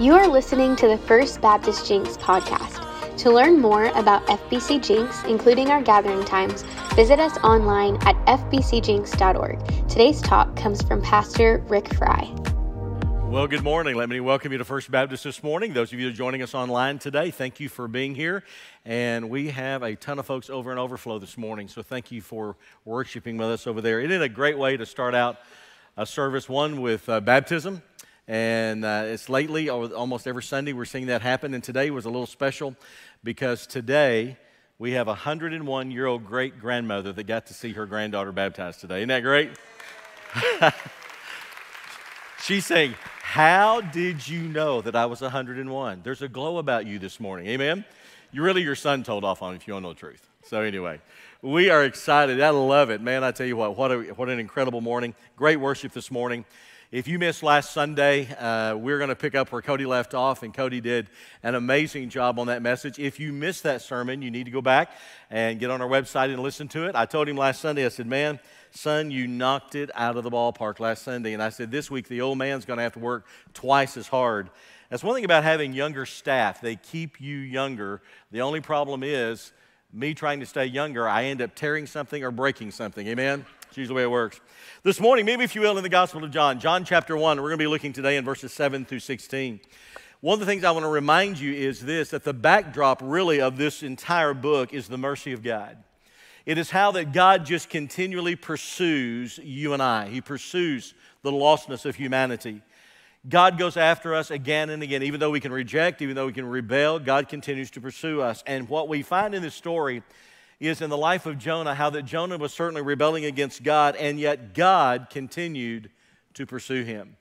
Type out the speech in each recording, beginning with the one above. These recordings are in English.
You are listening to the First Baptist Jenks podcast. To learn more about FBC Jenks, including our gathering times, visit us online at fbcjenks.org. Today's talk comes from Pastor Rick Fry. Well, good morning. Let me welcome you to First Baptist this morning. Those of you joining us online today, thank you for being here. And we have a ton of folks over and overflow this morning, so thank you for worshiping with us over there. It is a great way to start out a service, one with uh, baptism. And uh, it's lately, almost every Sunday, we're seeing that happen. And today was a little special because today we have a 101 year old great grandmother that got to see her granddaughter baptized today. Isn't that great? She's saying, How did you know that I was 101? There's a glow about you this morning. Amen? You really, your son told off on if you to know the truth. So, anyway, we are excited. I love it. Man, I tell you what, what, a, what an incredible morning. Great worship this morning. If you missed last Sunday, uh, we're going to pick up where Cody left off, and Cody did an amazing job on that message. If you missed that sermon, you need to go back and get on our website and listen to it. I told him last Sunday, I said, Man, son, you knocked it out of the ballpark last Sunday. And I said, This week, the old man's going to have to work twice as hard. That's one thing about having younger staff, they keep you younger. The only problem is, me trying to stay younger, I end up tearing something or breaking something. Amen? It's usually the way it works. This morning, maybe if you will, in the Gospel of John, John chapter 1, we're going to be looking today in verses 7 through 16. One of the things I want to remind you is this that the backdrop really of this entire book is the mercy of God. It is how that God just continually pursues you and I. He pursues the lostness of humanity. God goes after us again and again. Even though we can reject, even though we can rebel, God continues to pursue us. And what we find in this story is in the life of Jonah how that Jonah was certainly rebelling against God, and yet God continued to pursue him.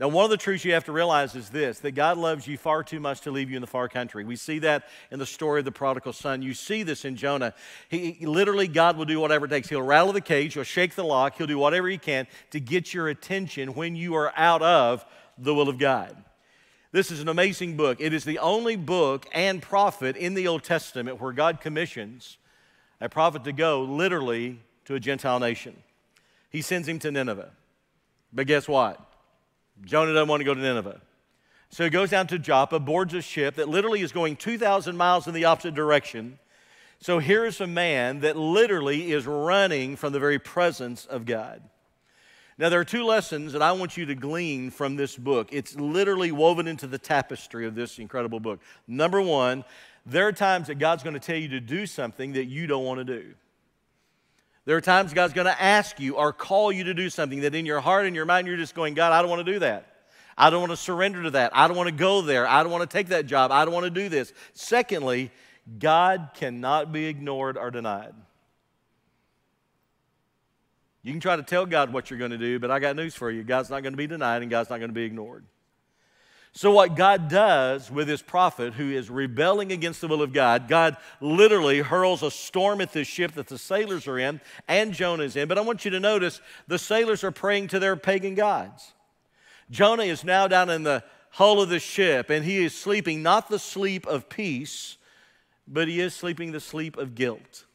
Now, one of the truths you have to realize is this that God loves you far too much to leave you in the far country. We see that in the story of the prodigal son. You see this in Jonah. He, he, literally, God will do whatever it takes. He'll rattle the cage, he'll shake the lock, he'll do whatever he can to get your attention when you are out of the will of God. This is an amazing book. It is the only book and prophet in the Old Testament where God commissions a prophet to go literally to a Gentile nation. He sends him to Nineveh. But guess what? Jonah doesn't want to go to Nineveh. So he goes down to Joppa, boards a ship that literally is going 2,000 miles in the opposite direction. So here's a man that literally is running from the very presence of God. Now, there are two lessons that I want you to glean from this book. It's literally woven into the tapestry of this incredible book. Number one, there are times that God's going to tell you to do something that you don't want to do. There are times God's going to ask you or call you to do something that in your heart and your mind you're just going, God, I don't want to do that. I don't want to surrender to that. I don't want to go there. I don't want to take that job. I don't want to do this. Secondly, God cannot be ignored or denied. You can try to tell God what you're going to do, but I got news for you. God's not going to be denied and God's not going to be ignored. So, what God does with his prophet who is rebelling against the will of God, God literally hurls a storm at this ship that the sailors are in and Jonah is in. But I want you to notice the sailors are praying to their pagan gods. Jonah is now down in the hull of the ship and he is sleeping not the sleep of peace, but he is sleeping the sleep of guilt.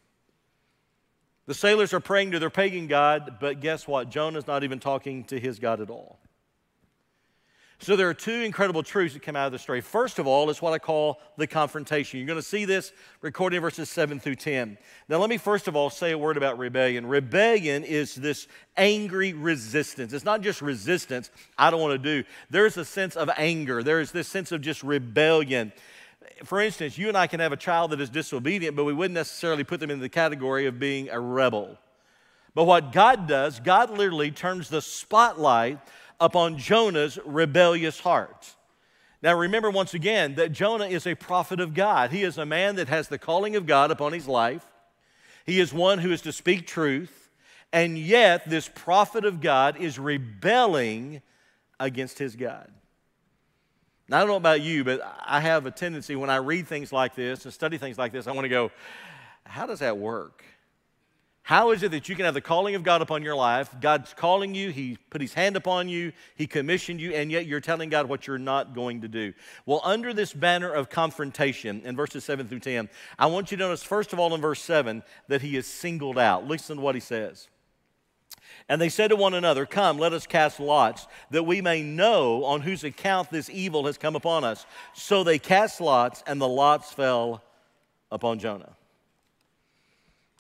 The sailors are praying to their pagan God, but guess what? Jonah's not even talking to his God at all. So there are two incredible truths that come out of the story. First of all, is what I call the confrontation. You're going to see this recorded in verses 7 through 10. Now, let me first of all say a word about rebellion. Rebellion is this angry resistance. It's not just resistance, I don't want to do. There's a sense of anger, there is this sense of just rebellion. For instance, you and I can have a child that is disobedient, but we wouldn't necessarily put them in the category of being a rebel. But what God does, God literally turns the spotlight upon Jonah's rebellious heart. Now, remember once again that Jonah is a prophet of God. He is a man that has the calling of God upon his life. He is one who is to speak truth. And yet, this prophet of God is rebelling against his God. Now, I don't know about you, but I have a tendency when I read things like this and study things like this, I want to go, how does that work? How is it that you can have the calling of God upon your life? God's calling you, He put His hand upon you, He commissioned you, and yet you're telling God what you're not going to do. Well, under this banner of confrontation in verses 7 through 10, I want you to notice, first of all, in verse 7, that He is singled out. Listen to what He says. And they said to one another, Come, let us cast lots, that we may know on whose account this evil has come upon us. So they cast lots, and the lots fell upon Jonah.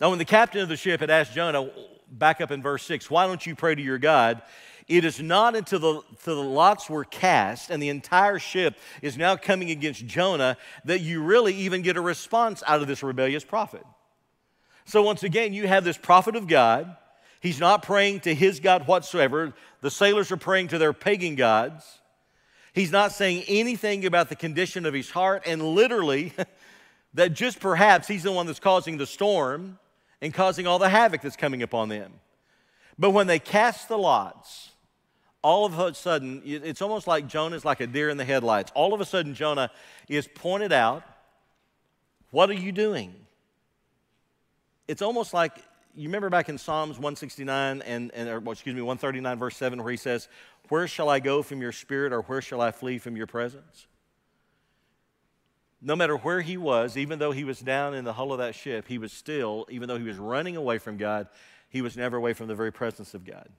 Now, when the captain of the ship had asked Jonah, back up in verse 6, Why don't you pray to your God? It is not until the, until the lots were cast and the entire ship is now coming against Jonah that you really even get a response out of this rebellious prophet. So, once again, you have this prophet of God He's not praying to his God whatsoever. The sailors are praying to their pagan gods. He's not saying anything about the condition of his heart, and literally, that just perhaps he's the one that's causing the storm and causing all the havoc that's coming upon them. But when they cast the lots, all of a sudden, it's almost like Jonah's like a deer in the headlights. All of a sudden, Jonah is pointed out. What are you doing? It's almost like you remember back in Psalms 169 and, and or, well, excuse me, 139, verse 7, where he says, Where shall I go from your spirit, or where shall I flee from your presence? No matter where he was, even though he was down in the hull of that ship, he was still, even though he was running away from God, he was never away from the very presence of God.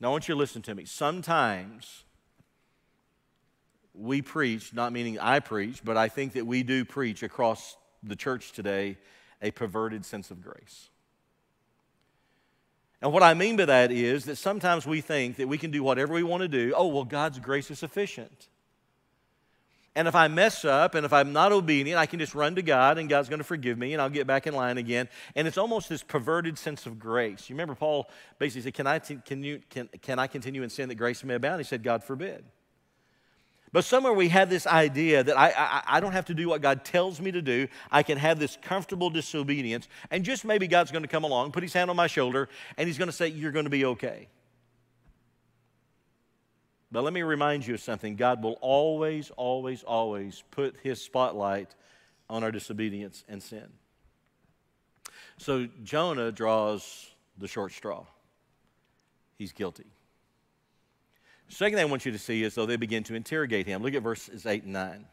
Now, I want you to listen to me. Sometimes we preach, not meaning I preach, but I think that we do preach across the church today a perverted sense of grace. And what I mean by that is that sometimes we think that we can do whatever we want to do. Oh, well, God's grace is sufficient. And if I mess up and if I'm not obedient, I can just run to God and God's going to forgive me and I'll get back in line again. And it's almost this perverted sense of grace. You remember Paul basically said, Can I, t- can you, can, can I continue in sin that grace may abound? He said, God forbid. But somewhere we have this idea that I, I, I, don't have to do what God tells me to do. I can have this comfortable disobedience. And just maybe God's going to come along, put his hand on my shoulder, and he's going to say, You're going to be okay. But let me remind you of something God will always, always, always put his spotlight on our disobedience and sin. So Jonah draws the short straw. He's guilty. Second thing I want you to see is though they begin to interrogate him. Look at verses 8 and 9.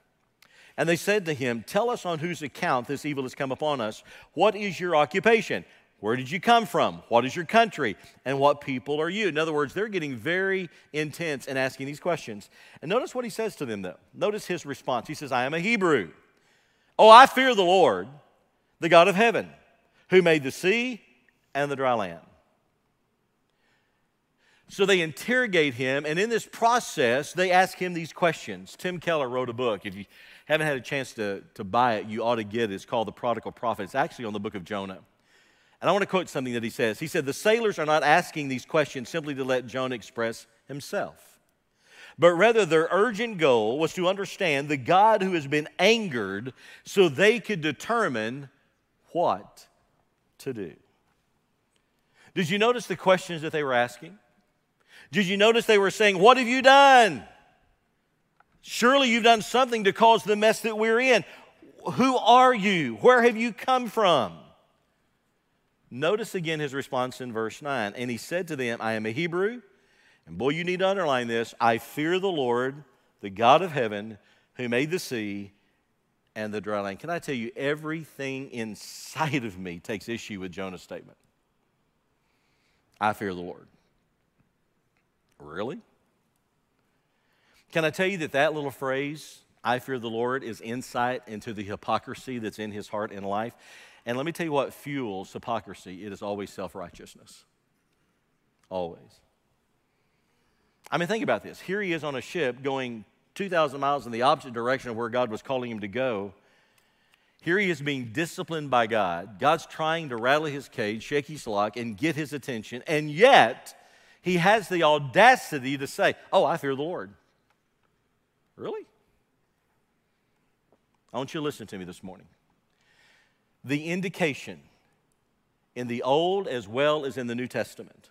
And they said to him, Tell us on whose account this evil has come upon us. What is your occupation? Where did you come from? What is your country? And what people are you? In other words, they're getting very intense in asking these questions. And notice what he says to them, though. Notice his response. He says, I am a Hebrew. Oh, I fear the Lord, the God of heaven, who made the sea and the dry land. So they interrogate him, and in this process, they ask him these questions. Tim Keller wrote a book. If you haven't had a chance to, to buy it, you ought to get it. It's called The Prodigal Prophet. It's actually on the book of Jonah. And I want to quote something that he says. He said, The sailors are not asking these questions simply to let Jonah express himself, but rather their urgent goal was to understand the God who has been angered so they could determine what to do. Did you notice the questions that they were asking? Did you notice they were saying, What have you done? Surely you've done something to cause the mess that we're in. Who are you? Where have you come from? Notice again his response in verse 9. And he said to them, I am a Hebrew. And boy, you need to underline this. I fear the Lord, the God of heaven, who made the sea and the dry land. Can I tell you, everything inside of me takes issue with Jonah's statement. I fear the Lord. Really? Can I tell you that that little phrase, I fear the Lord, is insight into the hypocrisy that's in his heart and life? And let me tell you what fuels hypocrisy it is always self righteousness. Always. I mean, think about this. Here he is on a ship going 2,000 miles in the opposite direction of where God was calling him to go. Here he is being disciplined by God. God's trying to rattle his cage, shake his lock, and get his attention. And yet, he has the audacity to say, Oh, I fear the Lord. Really? I want you to listen to me this morning. The indication in the Old as well as in the New Testament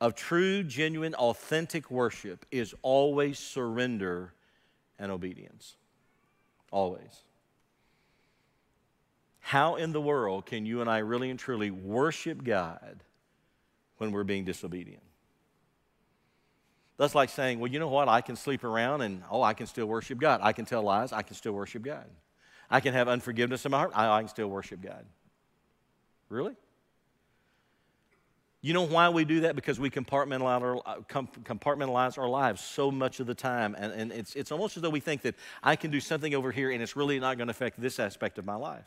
of true, genuine, authentic worship is always surrender and obedience. Always. How in the world can you and I really and truly worship God when we're being disobedient. That's like saying, well, you know what? I can sleep around and, oh, I can still worship God. I can tell lies. I can still worship God. I can have unforgiveness in my heart. I, I can still worship God. Really? You know why we do that? Because we compartmentalize our, uh, compartmentalize our lives so much of the time. And, and it's, it's almost as though we think that I can do something over here and it's really not going to affect this aspect of my life.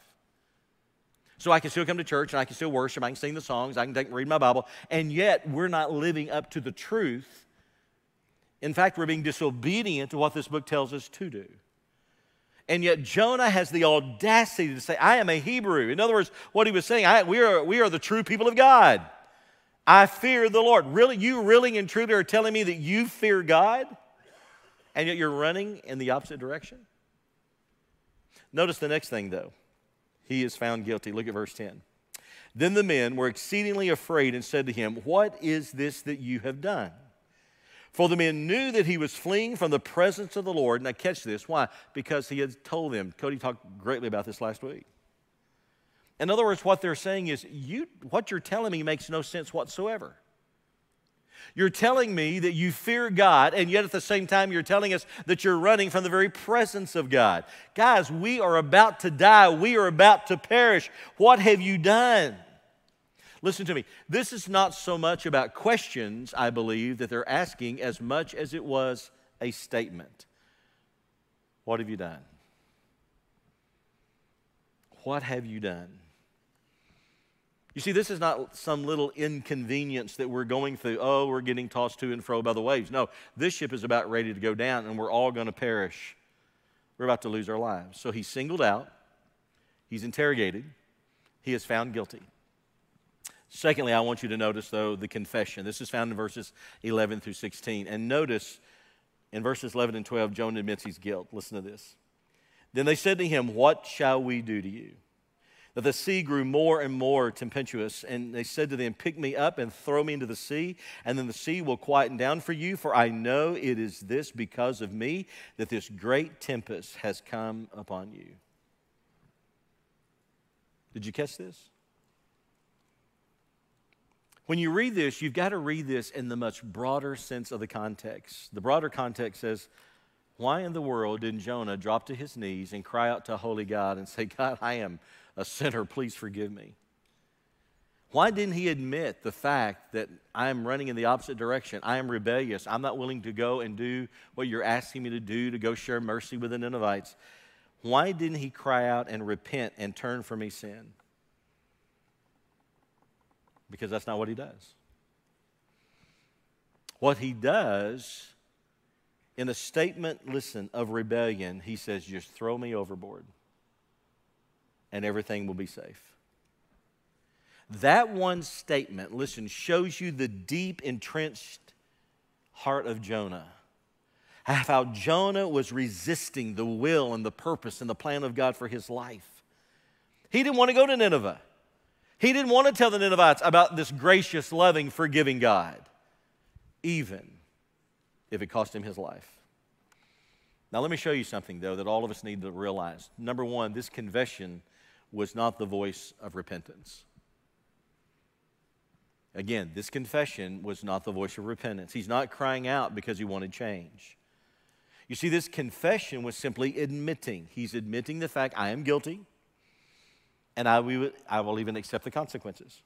So I can still come to church and I can still worship, I can sing the songs, I can take, read my Bible, and yet we're not living up to the truth. In fact, we're being disobedient to what this book tells us to do. And yet Jonah has the audacity to say, I am a Hebrew. In other words, what he was saying, we, are, we are the true people of God. I fear the Lord. Really, you really and truly are telling me that you fear God, and yet you're running in the opposite direction? Notice the next thing, though. He is found guilty. Look at verse 10. Then the men were exceedingly afraid and said to him, What is this that you have done? For the men knew that he was fleeing from the presence of the Lord. Now, catch this. Why? Because he had told them. Cody talked greatly about this last week. In other words, what they're saying is, you, what you're telling me makes no sense whatsoever. You're telling me that you fear God, and yet at the same time, you're telling us that you're running from the very presence of God. Guys, we are about to die. We are about to perish. What have you done? Listen to me. This is not so much about questions, I believe, that they're asking as much as it was a statement. What have you done? What have you done? You see, this is not some little inconvenience that we're going through. Oh, we're getting tossed to and fro by the waves. No, this ship is about ready to go down, and we're all going to perish. We're about to lose our lives. So he's singled out, he's interrogated, he is found guilty. Secondly, I want you to notice, though, the confession. This is found in verses 11 through 16. And notice in verses 11 and 12, Jonah admits his guilt. Listen to this. Then they said to him, What shall we do to you? that the sea grew more and more tempestuous. And they said to them, Pick me up and throw me into the sea, and then the sea will quieten down for you. For I know it is this because of me that this great tempest has come upon you. Did you catch this? When you read this, you've got to read this in the much broader sense of the context. The broader context says, Why in the world didn't Jonah drop to his knees and cry out to holy God and say, God, I am a sinner, please forgive me. Why didn't he admit the fact that I am running in the opposite direction? I am rebellious. I'm not willing to go and do what you're asking me to do to go share mercy with the Ninevites. Why didn't he cry out and repent and turn from his sin? Because that's not what he does. What he does in a statement, listen, of rebellion, he says, just throw me overboard and everything will be safe. That one statement, listen, shows you the deep, entrenched heart of Jonah. How Jonah was resisting the will and the purpose and the plan of God for his life. He didn't want to go to Nineveh. He didn't want to tell the Ninevites about this gracious, loving, forgiving God, even if it cost him his life. Now, let me show you something, though, that all of us need to realize. Number one, this confession was not the voice of repentance. Again, this confession was not the voice of repentance. He's not crying out because he wanted change. You see, this confession was simply admitting. He's admitting the fact, I am guilty, and I will, I will even accept the consequences.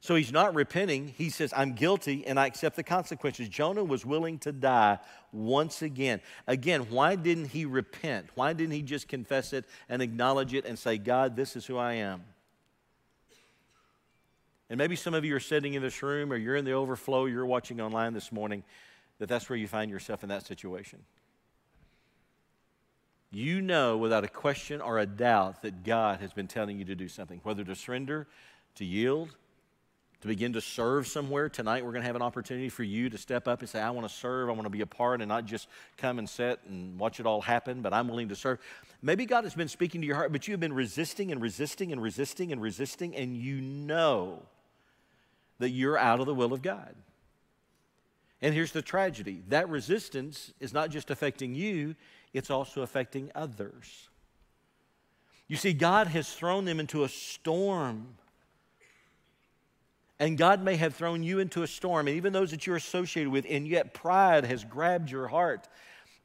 So he's not repenting. He says, I'm guilty and I accept the consequences. Jonah was willing to die once again. Again, why didn't he repent? Why didn't he just confess it and acknowledge it and say, God, this is who I am? And maybe some of you are sitting in this room or you're in the overflow, you're watching online this morning, that that's where you find yourself in that situation. You know without a question or a doubt that God has been telling you to do something, whether to surrender, to yield, to begin to serve somewhere. Tonight, we're going to have an opportunity for you to step up and say, I want to serve, I want to be a part, and not just come and sit and watch it all happen, but I'm willing to serve. Maybe God has been speaking to your heart, but you have been resisting and resisting and resisting and resisting, and you know that you're out of the will of God. And here's the tragedy that resistance is not just affecting you, it's also affecting others. You see, God has thrown them into a storm and God may have thrown you into a storm, and even those that you're associated with, and yet pride has grabbed your heart.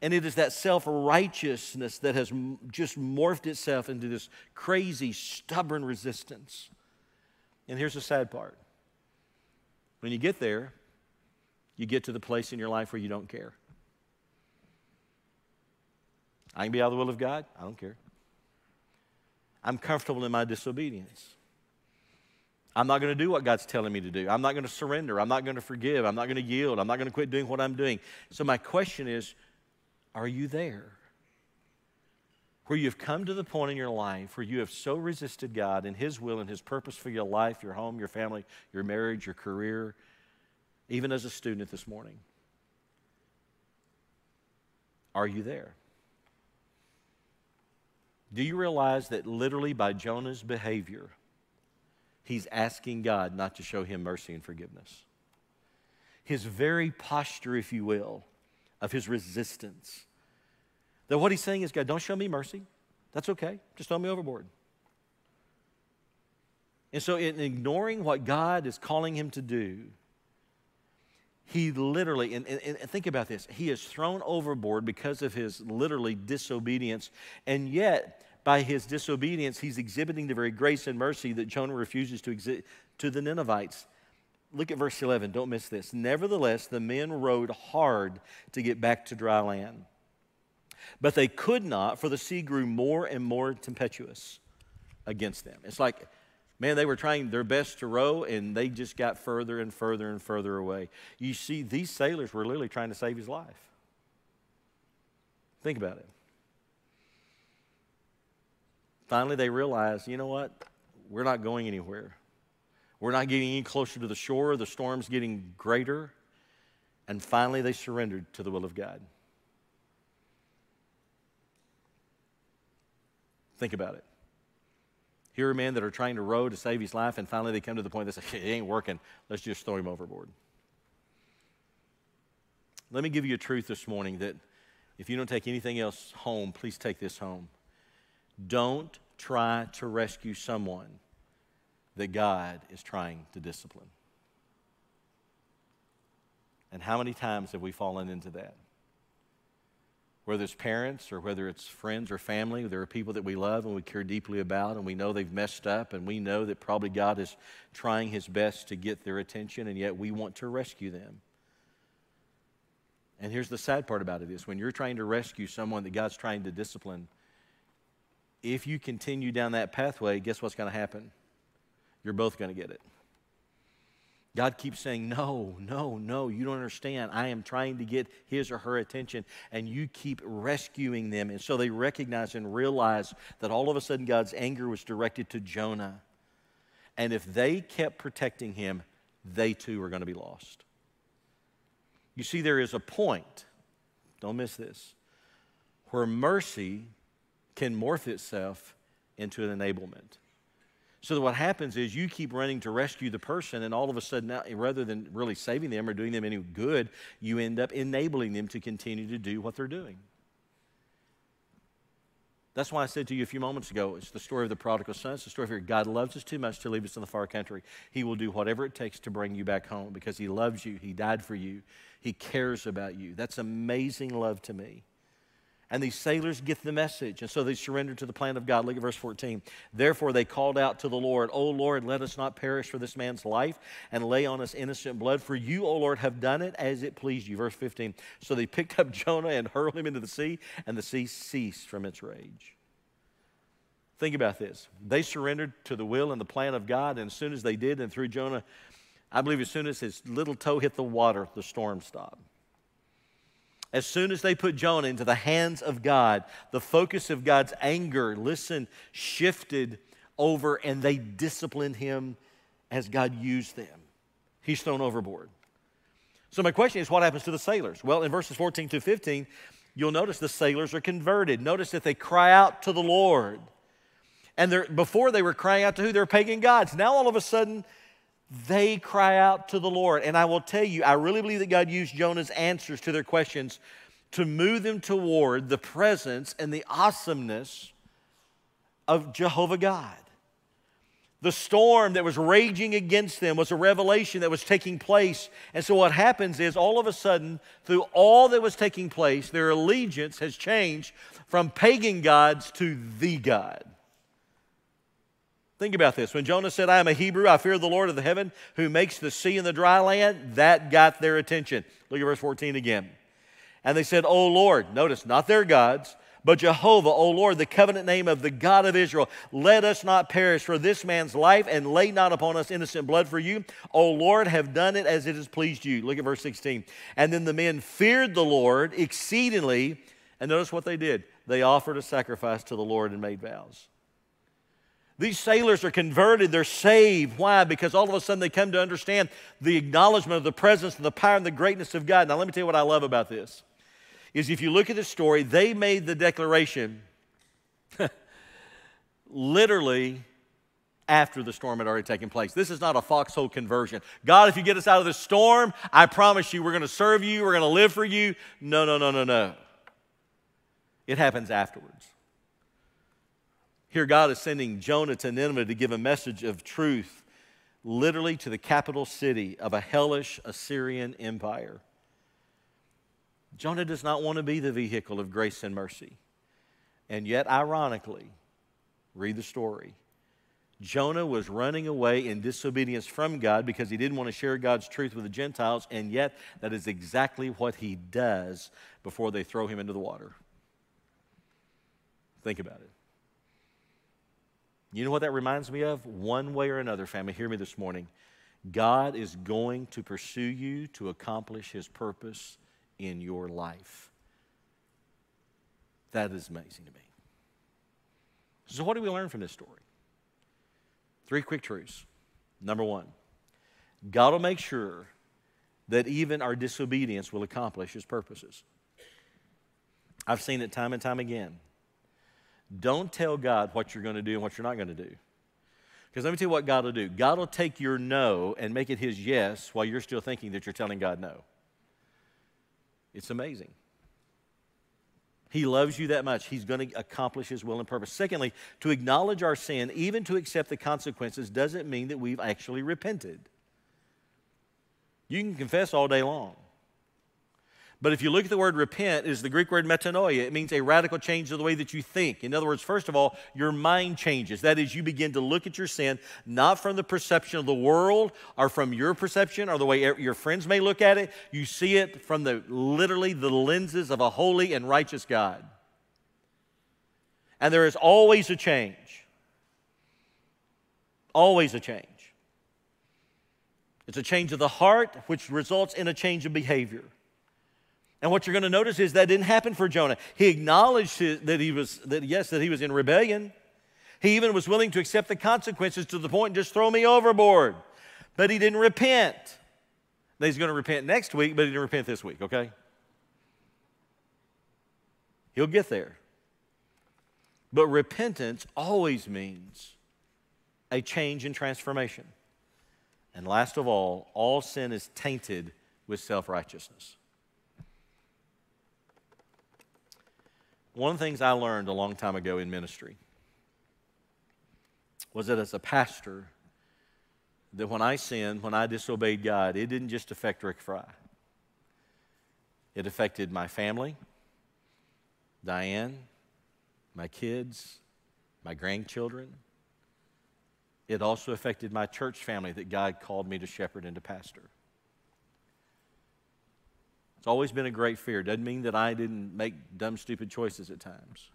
And it is that self righteousness that has just morphed itself into this crazy, stubborn resistance. And here's the sad part When you get there, you get to the place in your life where you don't care. I can be out of the will of God, I don't care. I'm comfortable in my disobedience. I'm not going to do what God's telling me to do. I'm not going to surrender. I'm not going to forgive. I'm not going to yield. I'm not going to quit doing what I'm doing. So, my question is are you there? Where you've come to the point in your life where you have so resisted God and His will and His purpose for your life, your home, your family, your marriage, your career, even as a student this morning. Are you there? Do you realize that literally by Jonah's behavior, he's asking God not to show him mercy and forgiveness? His very posture, if you will, of his resistance. That what he's saying is, God, don't show me mercy. That's okay. Just throw me overboard. And so, in ignoring what God is calling him to do, he literally, and, and, and, think about this, he is thrown overboard because of his literally disobedience. And yet, by his disobedience, he's exhibiting the very grace and mercy that Jonah refuses to exhibit to the Ninevites. Look at verse 11. Don't miss this. Nevertheless, the men rowed hard to get back to dry land. But they could not, for the sea grew more and more tempestuous against them. It's like, man, they were trying their best to row, and they just got further and further and further away. You see, these sailors were literally trying to save his life. Think about it. Finally, they realized, you know what? We're not going anywhere. We're not getting any closer to the shore. The storm's getting greater. And finally, they surrendered to the will of God. Think about it. Here are men that are trying to row to save his life, and finally they come to the point they say, it ain't working. Let's just throw him overboard. Let me give you a truth this morning that if you don't take anything else home, please take this home. Don't try to rescue someone that God is trying to discipline. And how many times have we fallen into that? Whether it's parents or whether it's friends or family, there are people that we love and we care deeply about, and we know they've messed up, and we know that probably God is trying His best to get their attention, and yet we want to rescue them. And here's the sad part about it is when you're trying to rescue someone that God's trying to discipline, if you continue down that pathway, guess what's going to happen? You're both going to get it. God keeps saying, No, no, no, you don't understand. I am trying to get his or her attention, and you keep rescuing them. And so they recognize and realize that all of a sudden God's anger was directed to Jonah. And if they kept protecting him, they too were going to be lost. You see, there is a point, don't miss this, where mercy can morph itself into an enablement. So that what happens is you keep running to rescue the person, and all of a sudden, now, rather than really saving them or doing them any good, you end up enabling them to continue to do what they're doing. That's why I said to you a few moments ago, it's the story of the prodigal son. It's the story of God loves us too much to leave us in the far country. He will do whatever it takes to bring you back home because He loves you. He died for you. He cares about you. That's amazing love to me. And these sailors get the message. And so they surrender to the plan of God. Look at verse 14. Therefore they called out to the Lord, O Lord, let us not perish for this man's life and lay on us innocent blood. For you, O Lord, have done it as it pleased you. Verse 15. So they picked up Jonah and hurled him into the sea, and the sea ceased from its rage. Think about this. They surrendered to the will and the plan of God, and as soon as they did, and through Jonah, I believe as soon as his little toe hit the water, the storm stopped. As soon as they put Jonah into the hands of God, the focus of God's anger, listen, shifted over and they disciplined him as God used them. He's thrown overboard. So, my question is what happens to the sailors? Well, in verses 14 to 15, you'll notice the sailors are converted. Notice that they cry out to the Lord. And before they were crying out to who? Their pagan gods. Now, all of a sudden, they cry out to the Lord. And I will tell you, I really believe that God used Jonah's answers to their questions to move them toward the presence and the awesomeness of Jehovah God. The storm that was raging against them was a revelation that was taking place. And so, what happens is, all of a sudden, through all that was taking place, their allegiance has changed from pagan gods to the God. Think about this. When Jonah said, I am a Hebrew, I fear the Lord of the heaven who makes the sea and the dry land, that got their attention. Look at verse 14 again. And they said, O Lord, notice, not their gods, but Jehovah, O Lord, the covenant name of the God of Israel, let us not perish for this man's life, and lay not upon us innocent blood for you. O Lord, have done it as it has pleased you. Look at verse 16. And then the men feared the Lord exceedingly, and notice what they did. They offered a sacrifice to the Lord and made vows. These sailors are converted, they're saved. Why? Because all of a sudden they come to understand the acknowledgement of the presence and the power and the greatness of God. Now, let me tell you what I love about this. Is if you look at the story, they made the declaration literally after the storm had already taken place. This is not a foxhole conversion. God, if you get us out of the storm, I promise you we're going to serve you, we're going to live for you. No, no, no, no, no. It happens afterwards. Here, God is sending Jonah to Nineveh to give a message of truth, literally to the capital city of a hellish Assyrian empire. Jonah does not want to be the vehicle of grace and mercy. And yet, ironically, read the story. Jonah was running away in disobedience from God because he didn't want to share God's truth with the Gentiles, and yet that is exactly what he does before they throw him into the water. Think about it. You know what that reminds me of? One way or another, family, hear me this morning. God is going to pursue you to accomplish his purpose in your life. That is amazing to me. So, what do we learn from this story? Three quick truths. Number one, God will make sure that even our disobedience will accomplish his purposes. I've seen it time and time again. Don't tell God what you're going to do and what you're not going to do. Because let me tell you what God will do God will take your no and make it his yes while you're still thinking that you're telling God no. It's amazing. He loves you that much. He's going to accomplish His will and purpose. Secondly, to acknowledge our sin, even to accept the consequences, doesn't mean that we've actually repented. You can confess all day long. But if you look at the word repent, is the Greek word metanoia. It means a radical change of the way that you think. In other words, first of all, your mind changes. That is, you begin to look at your sin not from the perception of the world or from your perception or the way your friends may look at it. You see it from the literally the lenses of a holy and righteous God. And there is always a change. Always a change. It's a change of the heart, which results in a change of behavior. And what you're going to notice is that didn't happen for Jonah. He acknowledged that he was, that yes, that he was in rebellion. He even was willing to accept the consequences to the point, just throw me overboard. But he didn't repent. He's going to repent next week, but he didn't repent this week, okay? He'll get there. But repentance always means a change and transformation. And last of all, all sin is tainted with self righteousness. One of the things I learned a long time ago in ministry was that as a pastor, that when I sinned, when I disobeyed God, it didn't just affect Rick Fry. It affected my family, Diane, my kids, my grandchildren. It also affected my church family that God called me to shepherd and to pastor. It's always been a great fear. Doesn't mean that I didn't make dumb, stupid choices at times.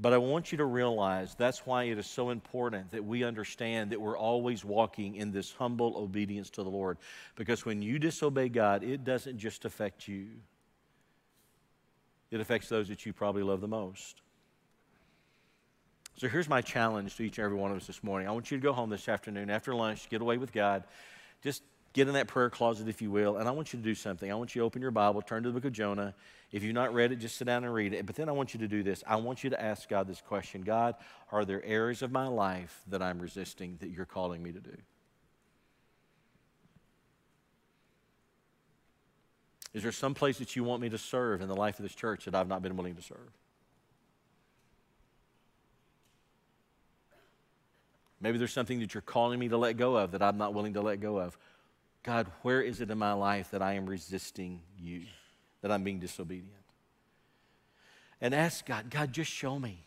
But I want you to realize that's why it is so important that we understand that we're always walking in this humble obedience to the Lord. Because when you disobey God, it doesn't just affect you, it affects those that you probably love the most. So here's my challenge to each and every one of us this morning. I want you to go home this afternoon after lunch, get away with God. Just get in that prayer closet, if you will, and I want you to do something. I want you to open your Bible, turn to the book of Jonah. If you've not read it, just sit down and read it. But then I want you to do this. I want you to ask God this question God, are there areas of my life that I'm resisting that you're calling me to do? Is there some place that you want me to serve in the life of this church that I've not been willing to serve? Maybe there's something that you're calling me to let go of that I'm not willing to let go of. God, where is it in my life that I am resisting you, that I'm being disobedient? And ask God, God, just show me.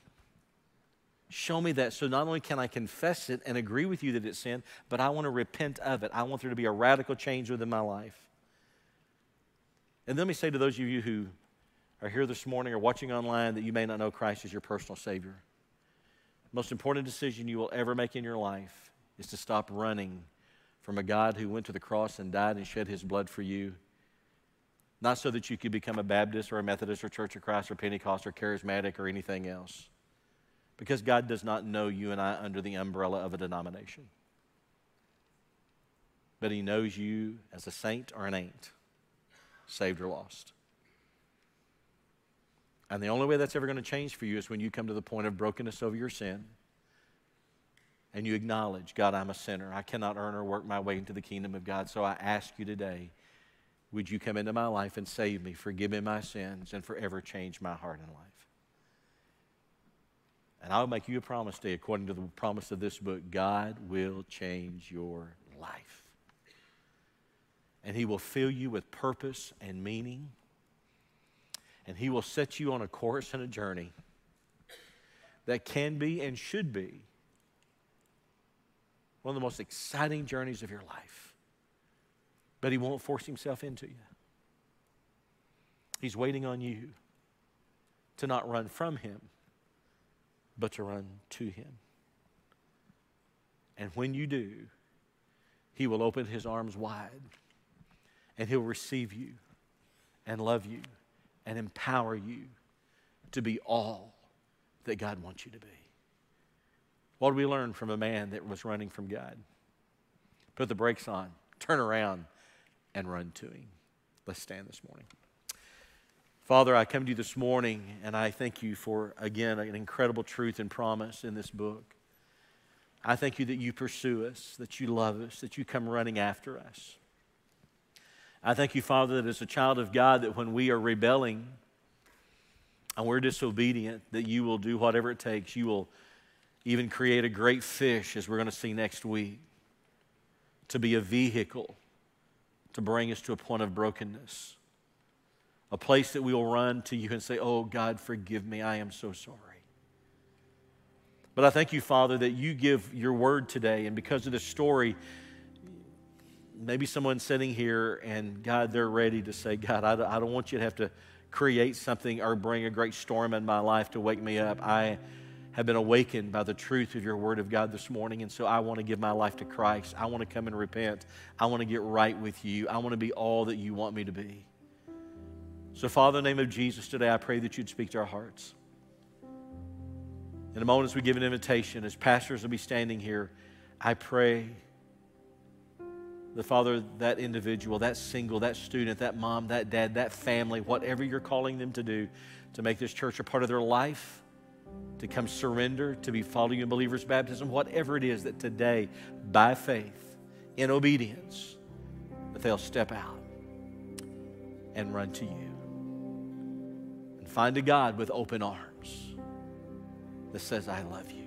Show me that so not only can I confess it and agree with you that it's sin, but I want to repent of it. I want there to be a radical change within my life. And let me say to those of you who are here this morning or watching online that you may not know Christ as your personal Savior, The most important decision you will ever make in your life is to stop running from a God who went to the cross and died and shed his blood for you. Not so that you could become a Baptist or a Methodist or Church of Christ or Pentecost or charismatic or anything else. Because God does not know you and I under the umbrella of a denomination. But He knows you as a saint or an ain't, saved or lost. And the only way that's ever going to change for you is when you come to the point of brokenness over your sin and you acknowledge, God, I'm a sinner. I cannot earn or work my way into the kingdom of God. So I ask you today, would you come into my life and save me, forgive me my sins, and forever change my heart and life? And I'll make you a promise today, according to the promise of this book God will change your life. And He will fill you with purpose and meaning. And He will set you on a course and a journey that can be and should be one of the most exciting journeys of your life. But He won't force Himself into you. He's waiting on you to not run from Him, but to run to Him. And when you do, He will open His arms wide and He'll receive you and love you and empower you to be all that God wants you to be. What did we learn from a man that was running from God? Put the brakes on, turn around, and run to Him. Let's stand this morning. Father, I come to you this morning and I thank you for, again, an incredible truth and promise in this book. I thank you that you pursue us, that you love us, that you come running after us. I thank you, Father, that as a child of God, that when we are rebelling and we're disobedient, that you will do whatever it takes. You will even create a great fish, as we're going to see next week, to be a vehicle to bring us to a point of brokenness. A place that we will run to you and say, Oh, God, forgive me. I am so sorry. But I thank you, Father, that you give your word today. And because of this story, maybe someone's sitting here and, God, they're ready to say, God, I don't want you to have to create something or bring a great storm in my life to wake me up. I have been awakened by the truth of your word of God this morning. And so I want to give my life to Christ. I want to come and repent. I want to get right with you. I want to be all that you want me to be. So, Father, in the name of Jesus, today I pray that you'd speak to our hearts. In a moment, as we give an invitation, as pastors will be standing here, I pray the Father, that individual, that single, that student, that mom, that dad, that family, whatever you're calling them to do to make this church a part of their life, to come surrender, to be following in believer's baptism, whatever it is that today, by faith, in obedience, that they'll step out and run to you and find a God with open arms that says, I love you.